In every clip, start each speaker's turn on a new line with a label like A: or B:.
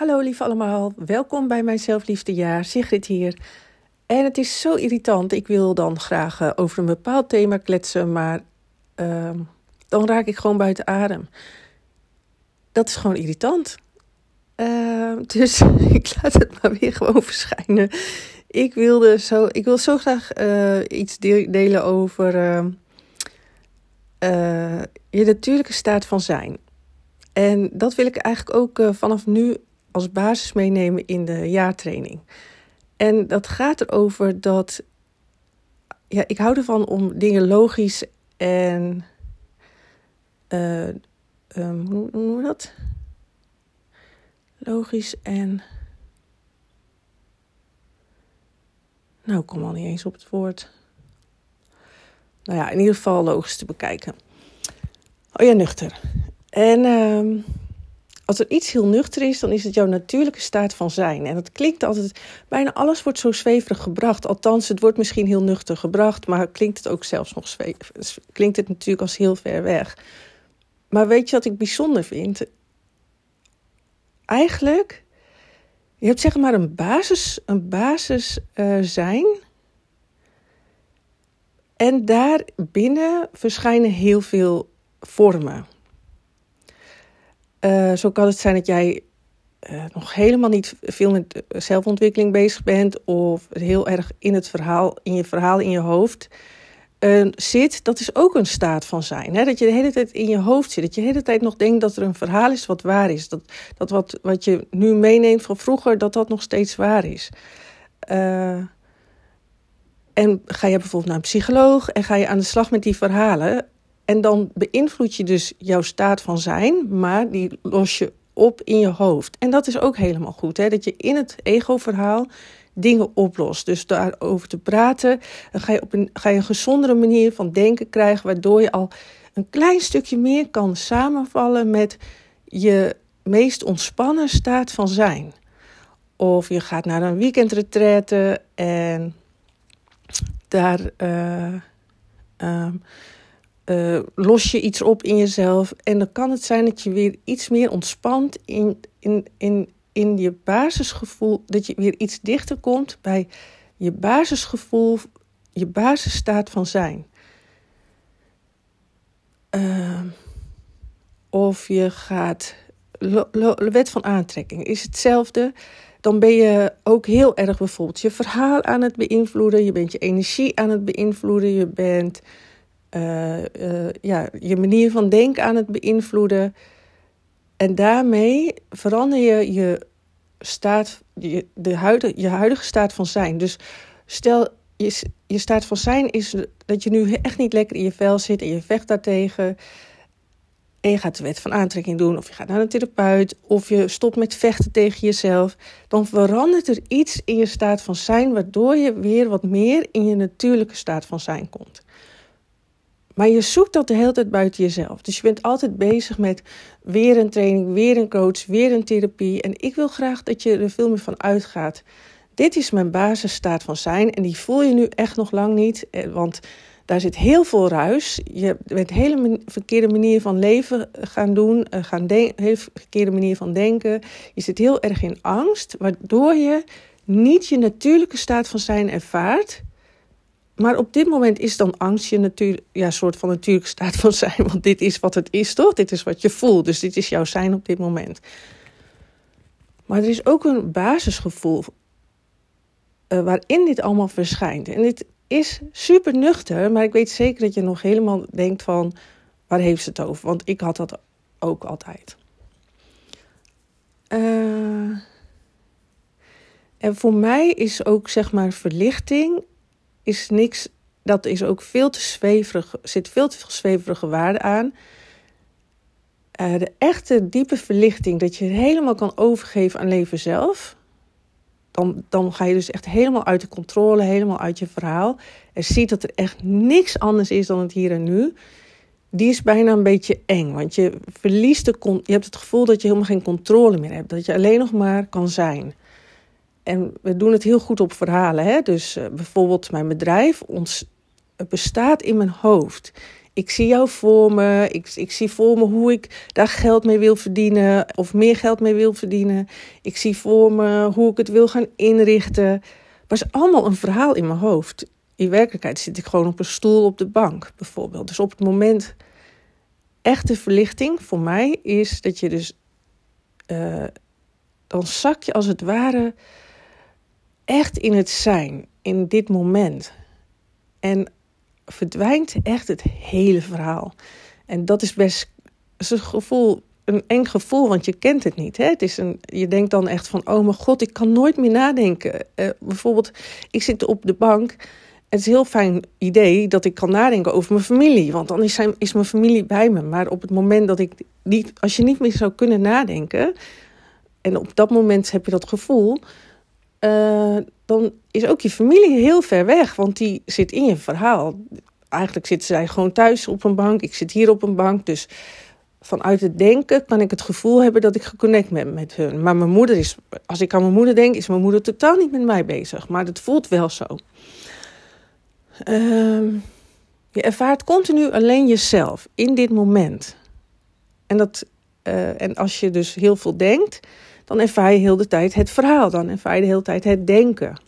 A: Hallo lieve allemaal, welkom bij mijn zelfliefdejaar. Sigrid hier. En het is zo irritant. Ik wil dan graag uh, over een bepaald thema kletsen, maar uh, dan raak ik gewoon buiten adem. Dat is gewoon irritant. Uh, dus ik laat het maar weer gewoon verschijnen. Ik wilde zo, ik wil zo graag uh, iets delen over je natuurlijke staat van zijn. En dat wil ik eigenlijk ook vanaf nu als basis meenemen in de jaartraining. En dat gaat erover dat. Ja, ik hou ervan om dingen logisch en. Uh, um, hoe noemen we dat? Logisch en. Nou, ik kom al niet eens op het woord. Nou ja, in ieder geval logisch te bekijken. Oh ja, nuchter. En. Uh, als er iets heel nuchter is, dan is het jouw natuurlijke staat van zijn. En dat klinkt altijd, bijna alles wordt zo zweverig gebracht. Althans, het wordt misschien heel nuchter gebracht, maar klinkt het ook zelfs nog zweverig. Klinkt het natuurlijk als heel ver weg. Maar weet je wat ik bijzonder vind? Eigenlijk, je hebt zeg maar een basis, een basis uh, zijn. En daarbinnen verschijnen heel veel vormen. Uh, zo kan het zijn dat jij uh, nog helemaal niet veel met zelfontwikkeling bezig bent of heel erg in het verhaal, in je verhaal in je hoofd zit. Dat is ook een staat van zijn. Hè? Dat je de hele tijd in je hoofd zit. Dat je de hele tijd nog denkt dat er een verhaal is wat waar is. Dat, dat wat, wat je nu meeneemt van vroeger, dat dat nog steeds waar is. en ga je bijvoorbeeld naar een psycholoog en ga je aan de slag met die verhalen. En dan beïnvloed je dus jouw staat van zijn, maar die los je op in je hoofd. En dat is ook helemaal goed, hè? dat je in het ego-verhaal dingen oplost. Dus daarover te praten, dan ga je op een, ga je een gezondere manier van denken krijgen, waardoor je al een klein stukje meer kan samenvallen met je meest ontspannen staat van zijn. Of je gaat naar een weekendretraite en daar. Uh, uh, los je iets op in jezelf. En dan kan het zijn dat je weer iets meer ontspant in, in, in, in je basisgevoel. Dat je weer iets dichter komt bij je basisgevoel, je basisstaat van zijn. Uh, of je gaat. wet van aantrekking is hetzelfde. Dan ben je ook heel erg bijvoorbeeld je verhaal aan het beïnvloeden. Je bent je energie aan het beïnvloeden. Je bent uh, ja, je manier van denken aan het beïnvloeden. En daarmee verander je je staat, je, de huidige, je huidige staat van zijn. Dus stel, je, je staat van zijn is dat je nu echt niet lekker in je vel zit en je vecht daartegen. En je gaat de wet van aantrekking doen, of je gaat naar een therapeut, of je stopt met vechten tegen jezelf. Dan verandert er iets in je staat van zijn, waardoor je weer wat meer in je natuurlijke staat van zijn komt. Maar je zoekt dat de hele tijd buiten jezelf. Dus je bent altijd bezig met weer een training, weer een coach, weer een therapie. En ik wil graag dat je er veel meer van uitgaat. Dit is mijn basisstaat van zijn. En die voel je nu echt nog lang niet. Eh, want daar zit heel veel ruis. Je bent een hele verkeerde manier van leven gaan doen. Eh, gaan hele verkeerde manier van denken. Je zit heel erg in angst. Waardoor je niet je natuurlijke staat van zijn ervaart. Maar op dit moment is dan angst je natuur, ja, soort van natuurlijke staat van zijn. Want dit is wat het is, toch? Dit is wat je voelt. Dus dit is jouw zijn op dit moment. Maar er is ook een basisgevoel uh, waarin dit allemaal verschijnt. En dit is super nuchter, maar ik weet zeker dat je nog helemaal denkt van... waar heeft ze het over? Want ik had dat ook altijd. Uh, en voor mij is ook zeg maar verlichting is niks, dat is ook veel te zweverig, zit veel te veel zweverige waarde aan. Uh, de echte diepe verlichting, dat je helemaal kan overgeven aan leven zelf. Dan, dan ga je dus echt helemaal uit de controle, helemaal uit je verhaal. En ziet dat er echt niks anders is dan het hier en nu. Die is bijna een beetje eng. Want je verliest de. Je hebt het gevoel dat je helemaal geen controle meer hebt. Dat je alleen nog maar kan zijn. En we doen het heel goed op verhalen. Hè? Dus uh, bijvoorbeeld mijn bedrijf ons, bestaat in mijn hoofd. ik zie jou voor me. Ik, ik zie voor me hoe ik daar geld mee wil verdienen. Of meer geld mee wil verdienen. Ik zie voor me hoe ik het wil gaan inrichten. Maar is allemaal een verhaal in mijn hoofd. In werkelijkheid zit ik gewoon op een stoel op de bank, bijvoorbeeld. Dus op het moment. Echte verlichting voor mij is dat je dus. Uh, dan zak je als het ware echt in het zijn, in dit moment. En verdwijnt echt het hele verhaal. En dat is best een gevoel, een eng gevoel, want je kent het niet. Hè? Het is een, je denkt dan echt van, oh mijn god, ik kan nooit meer nadenken. Uh, bijvoorbeeld, ik zit op de bank. Het is een heel fijn idee dat ik kan nadenken over mijn familie. Want dan is, zijn, is mijn familie bij me. Maar op het moment dat ik niet, als je niet meer zou kunnen nadenken. En op dat moment heb je dat gevoel. Uh, dan is ook je familie heel ver weg, want die zit in je verhaal. Eigenlijk zitten zij gewoon thuis op een bank, ik zit hier op een bank. Dus vanuit het denken kan ik het gevoel hebben dat ik geconnect ben met hun. Maar mijn moeder is, als ik aan mijn moeder denk, is mijn moeder totaal niet met mij bezig. Maar het voelt wel zo. Uh, je ervaart continu alleen jezelf in dit moment. En, dat, uh, en als je dus heel veel denkt, dan ervaar je heel de tijd het verhaal. Dan ervaar je de hele tijd het denken.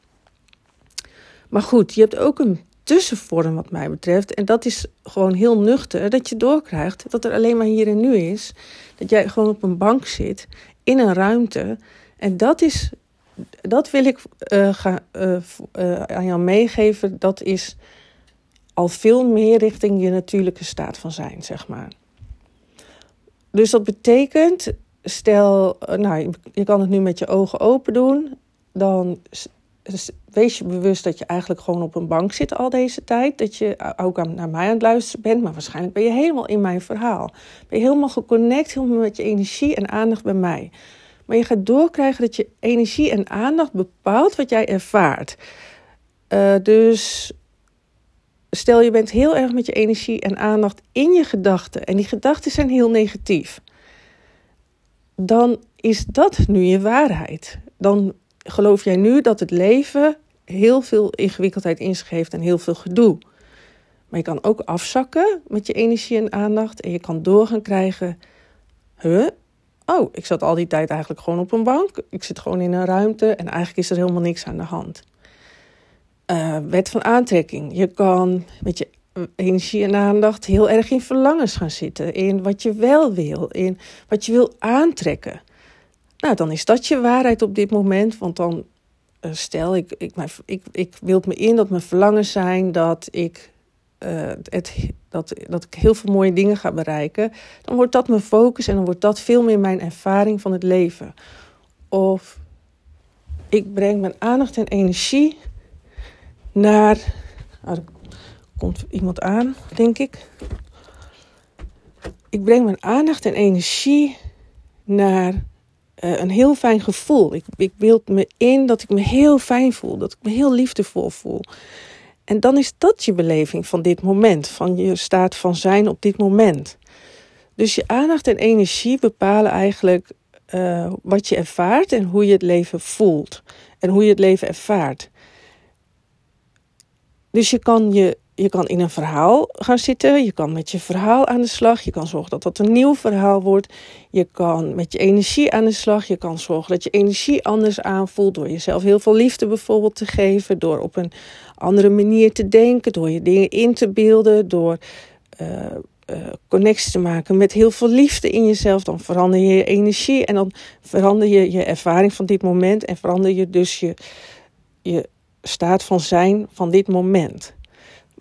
A: Maar goed, je hebt ook een tussenvorm wat mij betreft. En dat is gewoon heel nuchter. Dat je doorkrijgt dat er alleen maar hier en nu is. Dat jij gewoon op een bank zit. In een ruimte. En dat is... Dat wil ik ga, uh, uh, aan jou meegeven. Dat is al veel meer richting je natuurlijke staat van zijn, zeg maar. Dus dat betekent stel, eh, nou, je kan het nu met je ogen open doen. Dan wees je bewust dat je eigenlijk gewoon op een bank zit al deze tijd. Dat je ook aan, naar mij aan het luisteren bent. Maar waarschijnlijk ben je helemaal in mijn verhaal. Ben je helemaal geconnect, helemaal met je energie en aandacht bij mij. Maar je gaat doorkrijgen dat je energie en aandacht bepaalt wat jij ervaart. Uh, dus stel je bent heel erg met je energie en aandacht in je gedachten. En die gedachten zijn heel negatief dan is dat nu je waarheid. Dan geloof jij nu dat het leven heel veel ingewikkeldheid in en heel veel gedoe. Maar je kan ook afzakken met je energie en aandacht en je kan door gaan krijgen. Huh? Oh, ik zat al die tijd eigenlijk gewoon op een bank. Ik zit gewoon in een ruimte en eigenlijk is er helemaal niks aan de hand. Uh, wet van aantrekking. Je kan met je energie en aandacht heel erg in verlangens gaan zitten. In wat je wel wil, in wat je wil aantrekken. Nou, dan is dat je waarheid op dit moment. Want dan uh, stel ik, ik, ik, ik wil me in dat mijn verlangens zijn dat ik, uh, het, dat, dat ik heel veel mooie dingen ga bereiken. Dan wordt dat mijn focus en dan wordt dat veel meer mijn ervaring van het leven. Of ik breng mijn aandacht en energie naar. Komt iemand aan, denk ik. Ik breng mijn aandacht en energie naar uh, een heel fijn gevoel. Ik, ik beeld me in dat ik me heel fijn voel, dat ik me heel liefdevol voel. En dan is dat je beleving van dit moment, van je staat van zijn op dit moment. Dus je aandacht en energie bepalen eigenlijk uh, wat je ervaart en hoe je het leven voelt. En hoe je het leven ervaart. Dus je kan je je kan in een verhaal gaan zitten. Je kan met je verhaal aan de slag. Je kan zorgen dat dat een nieuw verhaal wordt. Je kan met je energie aan de slag. Je kan zorgen dat je energie anders aanvoelt. Door jezelf heel veel liefde bijvoorbeeld te geven. Door op een andere manier te denken. Door je dingen in te beelden. Door uh, uh, connectie te maken met heel veel liefde in jezelf. Dan verander je je energie. En dan verander je je ervaring van dit moment. En verander je dus je, je staat van zijn van dit moment.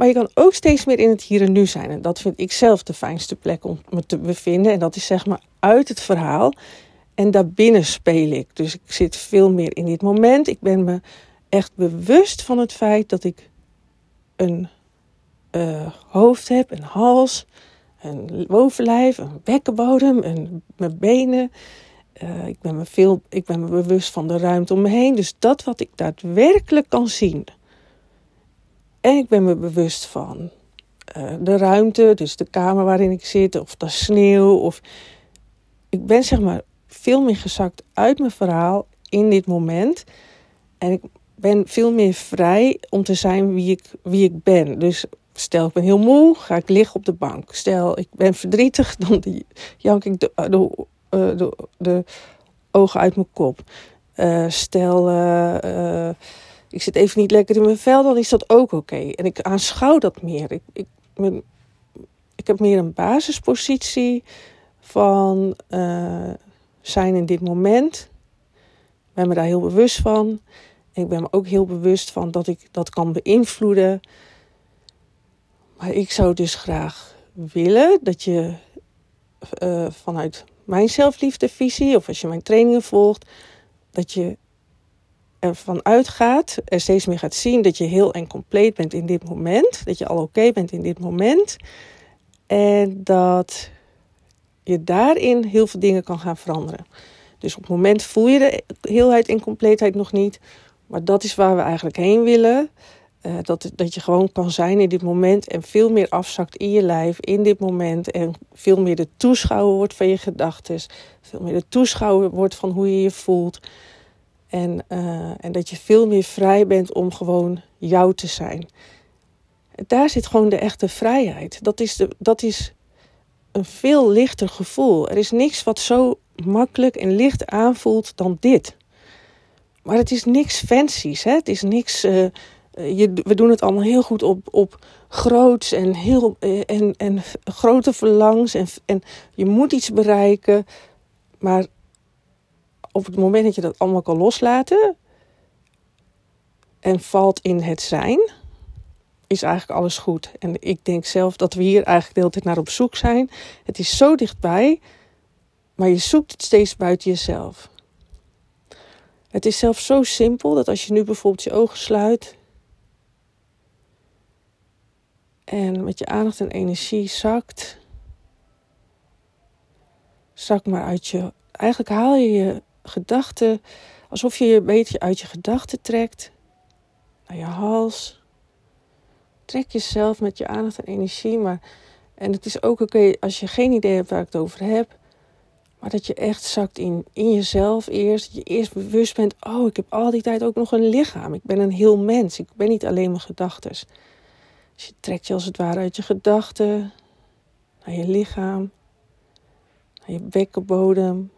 A: Maar je kan ook steeds meer in het hier en nu zijn. En dat vind ik zelf de fijnste plek om me te bevinden. En dat is zeg maar uit het verhaal. En daarbinnen speel ik. Dus ik zit veel meer in dit moment. Ik ben me echt bewust van het feit dat ik een uh, hoofd heb, een hals, een bovenlijf, een bekkenbodem, een, mijn benen. Uh, ik, ben me veel, ik ben me bewust van de ruimte om me heen. Dus dat wat ik daadwerkelijk kan zien en ik ben me bewust van uh, de ruimte, dus de kamer waarin ik zit, of de sneeuw. Of... Ik ben zeg maar veel meer gezakt uit mijn verhaal in dit moment. En ik ben veel meer vrij om te zijn wie ik, wie ik ben. Dus stel ik ben heel moe, ga ik liggen op de bank. Stel ik ben verdrietig, dan jank ik de, de, de, de ogen uit mijn kop. Stel, ik zit even niet lekker in mijn vel, dan is dat ook oké. En ik aanschouw dat meer. Ik, ik, ik heb meer een basispositie van zijn in dit moment. Ik ben me daar heel bewust van. Ik ben me ook heel bewust van dat ik dat kan beïnvloeden. Maar ik zou dus graag willen dat je uh, vanuit mijn zelfliefdevisie, of als je mijn trainingen volgt, dat je ervan uitgaat, er steeds meer gaat zien dat je heel en compleet bent in dit moment. Dat je al oké bent in dit moment. En dat je daarin heel veel dingen kan gaan veranderen. Dus op het moment voel je de heelheid en compleetheid nog niet. Maar dat is waar we eigenlijk heen willen. Uh, dat, dat je gewoon kan zijn in dit moment en veel meer afzakt in je lijf in dit moment. En veel meer de toeschouwer wordt van je gedachten. Veel meer de toeschouwer wordt van hoe je je voelt. En, uh, en dat je veel meer vrij bent om gewoon jou te zijn. Daar zit gewoon de echte vrijheid. Dat is, de, dat is een veel lichter gevoel. Er is niks wat zo makkelijk en licht aanvoelt dan dit. Maar het is niks fancies. Hè? Het is niks. Uh, je, we doen het allemaal heel goed op, op groots en, heel, en, en grote verlangs. En, en je moet iets bereiken. Maar op het moment dat je dat allemaal kan loslaten. En valt in het zijn. Is eigenlijk alles goed. En ik denk zelf dat we hier eigenlijk de hele tijd naar op zoek zijn. Het is zo dichtbij. Maar je zoekt het steeds buiten jezelf. Het is zelfs zo simpel dat als je nu bijvoorbeeld je ogen sluit en met je aandacht en energie zakt, zak maar uit je. Eigenlijk haal je je gedachten alsof je je een beetje uit je gedachten trekt naar je hals. Trek jezelf met je aandacht en energie, maar en het is ook oké als je geen idee hebt waar ik het over heb. Maar dat je echt zakt in, in jezelf eerst. Dat je eerst bewust bent, oh, ik heb al die tijd ook nog een lichaam. Ik ben een heel mens. Ik ben niet alleen mijn gedachten. Dus je trekt je als het ware uit je gedachten naar je lichaam, naar je bekkenbodem.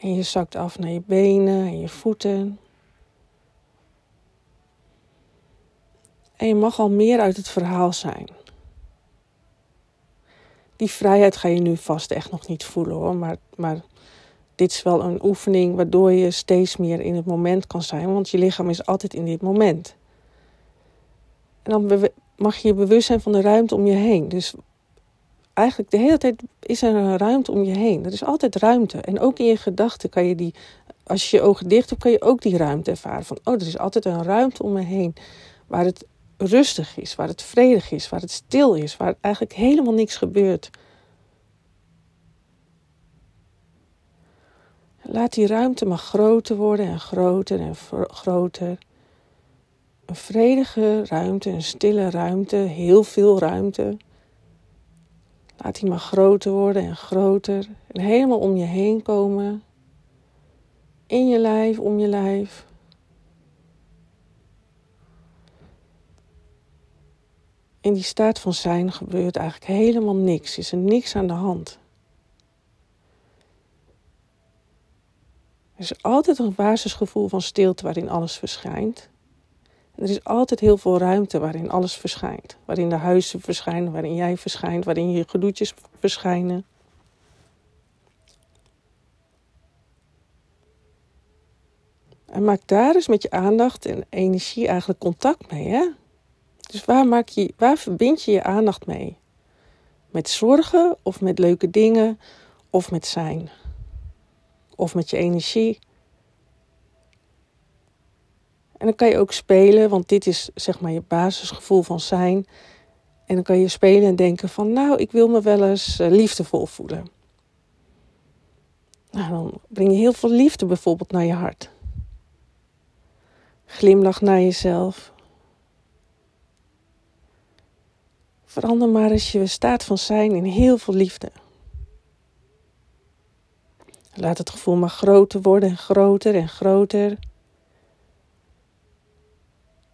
A: En je zakt af naar je benen en je voeten. En je mag al meer uit het verhaal zijn die vrijheid ga je nu vast echt nog niet voelen hoor. Maar, maar dit is wel een oefening waardoor je steeds meer in het moment kan zijn. Want je lichaam is altijd in dit moment. En dan mag je bewust zijn van de ruimte om je heen. Dus eigenlijk de hele tijd is er een ruimte om je heen. Er is altijd ruimte. En ook in je gedachten kan je die, als je je ogen dicht hebt, kan je ook die ruimte ervaren. Van, oh, er is altijd een ruimte om me heen. Waar het rustig is, waar het vredig is, waar het stil is, waar eigenlijk helemaal niks gebeurt. Laat die ruimte maar groter worden en groter en groter. Een vredige ruimte, een stille ruimte, heel veel ruimte. Laat die maar groter worden en groter en helemaal om je heen komen. In je lijf, om je lijf. in die staat van zijn gebeurt eigenlijk helemaal niks. Is er niks aan de hand. Er is altijd een basisgevoel van stilte waarin alles verschijnt. Er is altijd heel veel ruimte waarin alles verschijnt. Waarin de huizen verschijnen, waarin jij verschijnt, waarin je gedoetjes verschijnen. En maak daar eens met je aandacht en energie eigenlijk contact mee. Hè? Dus waar, maak je, waar verbind je je aandacht mee? Met zorgen of met leuke dingen of met zijn? Of met je energie? En dan kan je ook spelen, want dit is zeg maar je basisgevoel van zijn. En dan kan je spelen en denken van, nou, ik wil me wel eens eh, liefdevol voelen. Nou, dan breng je heel veel liefde bijvoorbeeld naar je hart. Glimlach naar jezelf. Verander maar eens je staat van zijn in heel veel liefde. Laat het gevoel maar groter worden en groter en groter.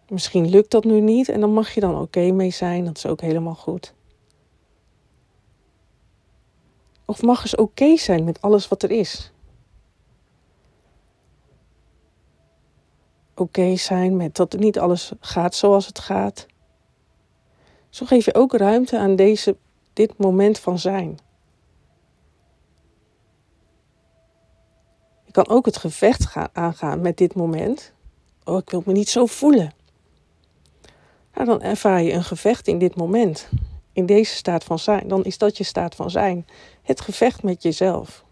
A: Misschien lukt dat nu niet en dan mag je dan oké mee zijn. Dat is ook helemaal goed. Of mag eens oké zijn met alles wat er is. Oké zijn met dat niet alles gaat zoals het gaat. Zo geef je ook ruimte aan deze, dit moment van zijn. Je kan ook het gevecht gaan, aangaan met dit moment. Oh, ik wil me niet zo voelen. Dan ervaar je een gevecht in dit moment. In deze staat van zijn. Dan is dat je staat van zijn. Het gevecht met jezelf.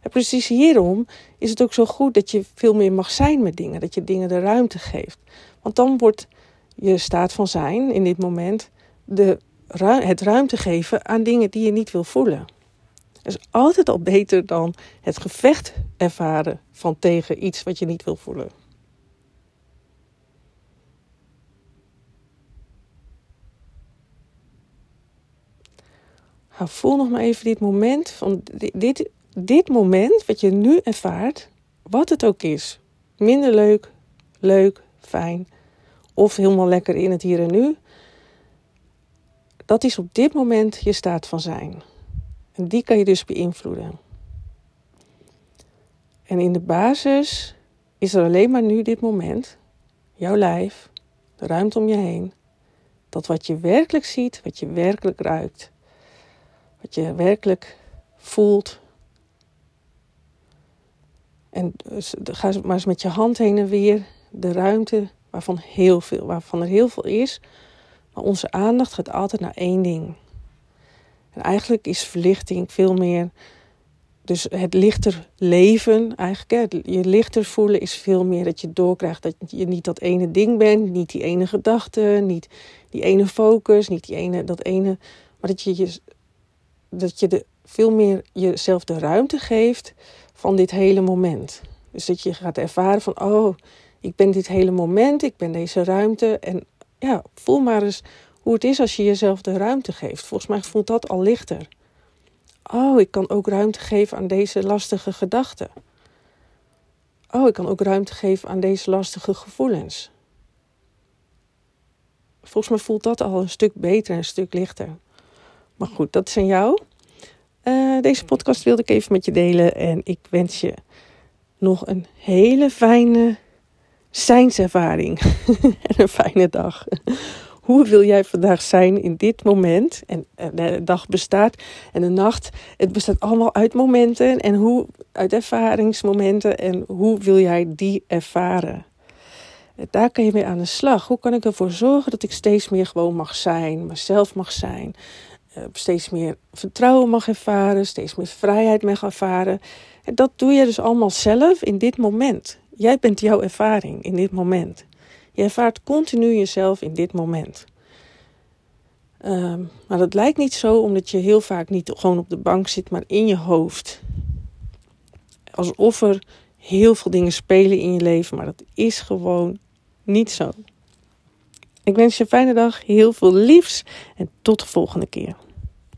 A: En precies hierom is het ook zo goed dat je veel meer mag zijn met dingen. Dat je dingen de ruimte geeft. Want dan wordt je staat van zijn in dit moment de, het ruimte geven aan dingen die je niet wil voelen. Dat is altijd al beter dan het gevecht ervaren van tegen iets wat je niet wil voelen. Voel nog maar even dit moment van dit, dit moment wat je nu ervaart, wat het ook is. Minder leuk, leuk, fijn of helemaal lekker in het hier en nu. Dat is op dit moment je staat van zijn. En die kan je dus beïnvloeden. En in de basis is er alleen maar nu dit moment, jouw lijf, de ruimte om je heen, dat wat je werkelijk ziet, wat je werkelijk ruikt, wat je werkelijk voelt. En dus, ga maar eens met je hand heen en weer de ruimte waarvan, heel veel, waarvan er heel veel is. Maar onze aandacht gaat altijd naar één ding. En eigenlijk is verlichting veel meer. Dus het lichter leven, eigenlijk, hè, je lichter voelen is veel meer dat je doorkrijgt dat je niet dat ene ding bent, niet die ene gedachte, niet die ene focus, niet die ene, dat ene, maar dat je, je, dat je de, veel meer jezelf de ruimte geeft van dit hele moment. Dus dat je gaat ervaren van, oh, ik ben dit hele moment, ik ben deze ruimte. En ja, voel maar eens hoe het is als je jezelf de ruimte geeft. Volgens mij voelt dat al lichter. Oh, ik kan ook ruimte geven aan deze lastige gedachten. Oh, ik kan ook ruimte geven aan deze lastige gevoelens. Volgens mij voelt dat al een stuk beter en een stuk lichter. Maar goed, dat is aan jou. Uh, deze podcast wilde ik even met je delen. En ik wens je nog een hele fijne zijnservaring. en een fijne dag. Hoe wil jij vandaag zijn in dit moment? En de dag bestaat en de nacht, het bestaat allemaal uit momenten en hoe, uit ervaringsmomenten. En hoe wil jij die ervaren? Daar kan je mee aan de slag. Hoe kan ik ervoor zorgen dat ik steeds meer gewoon mag zijn, mezelf mag zijn, eh, steeds meer vertrouwen mag ervaren, steeds meer vrijheid mag ervaren? En dat doe je dus allemaal zelf in dit moment. Jij bent jouw ervaring in dit moment. Je ervaart continu jezelf in dit moment. Ehm, maar dat lijkt niet zo omdat je heel vaak niet gewoon op de bank zit, maar in je hoofd. Alsof er heel veel dingen spelen in je leven, maar dat is gewoon niet zo. Ik wens je een fijne dag, heel veel liefs en tot de volgende keer.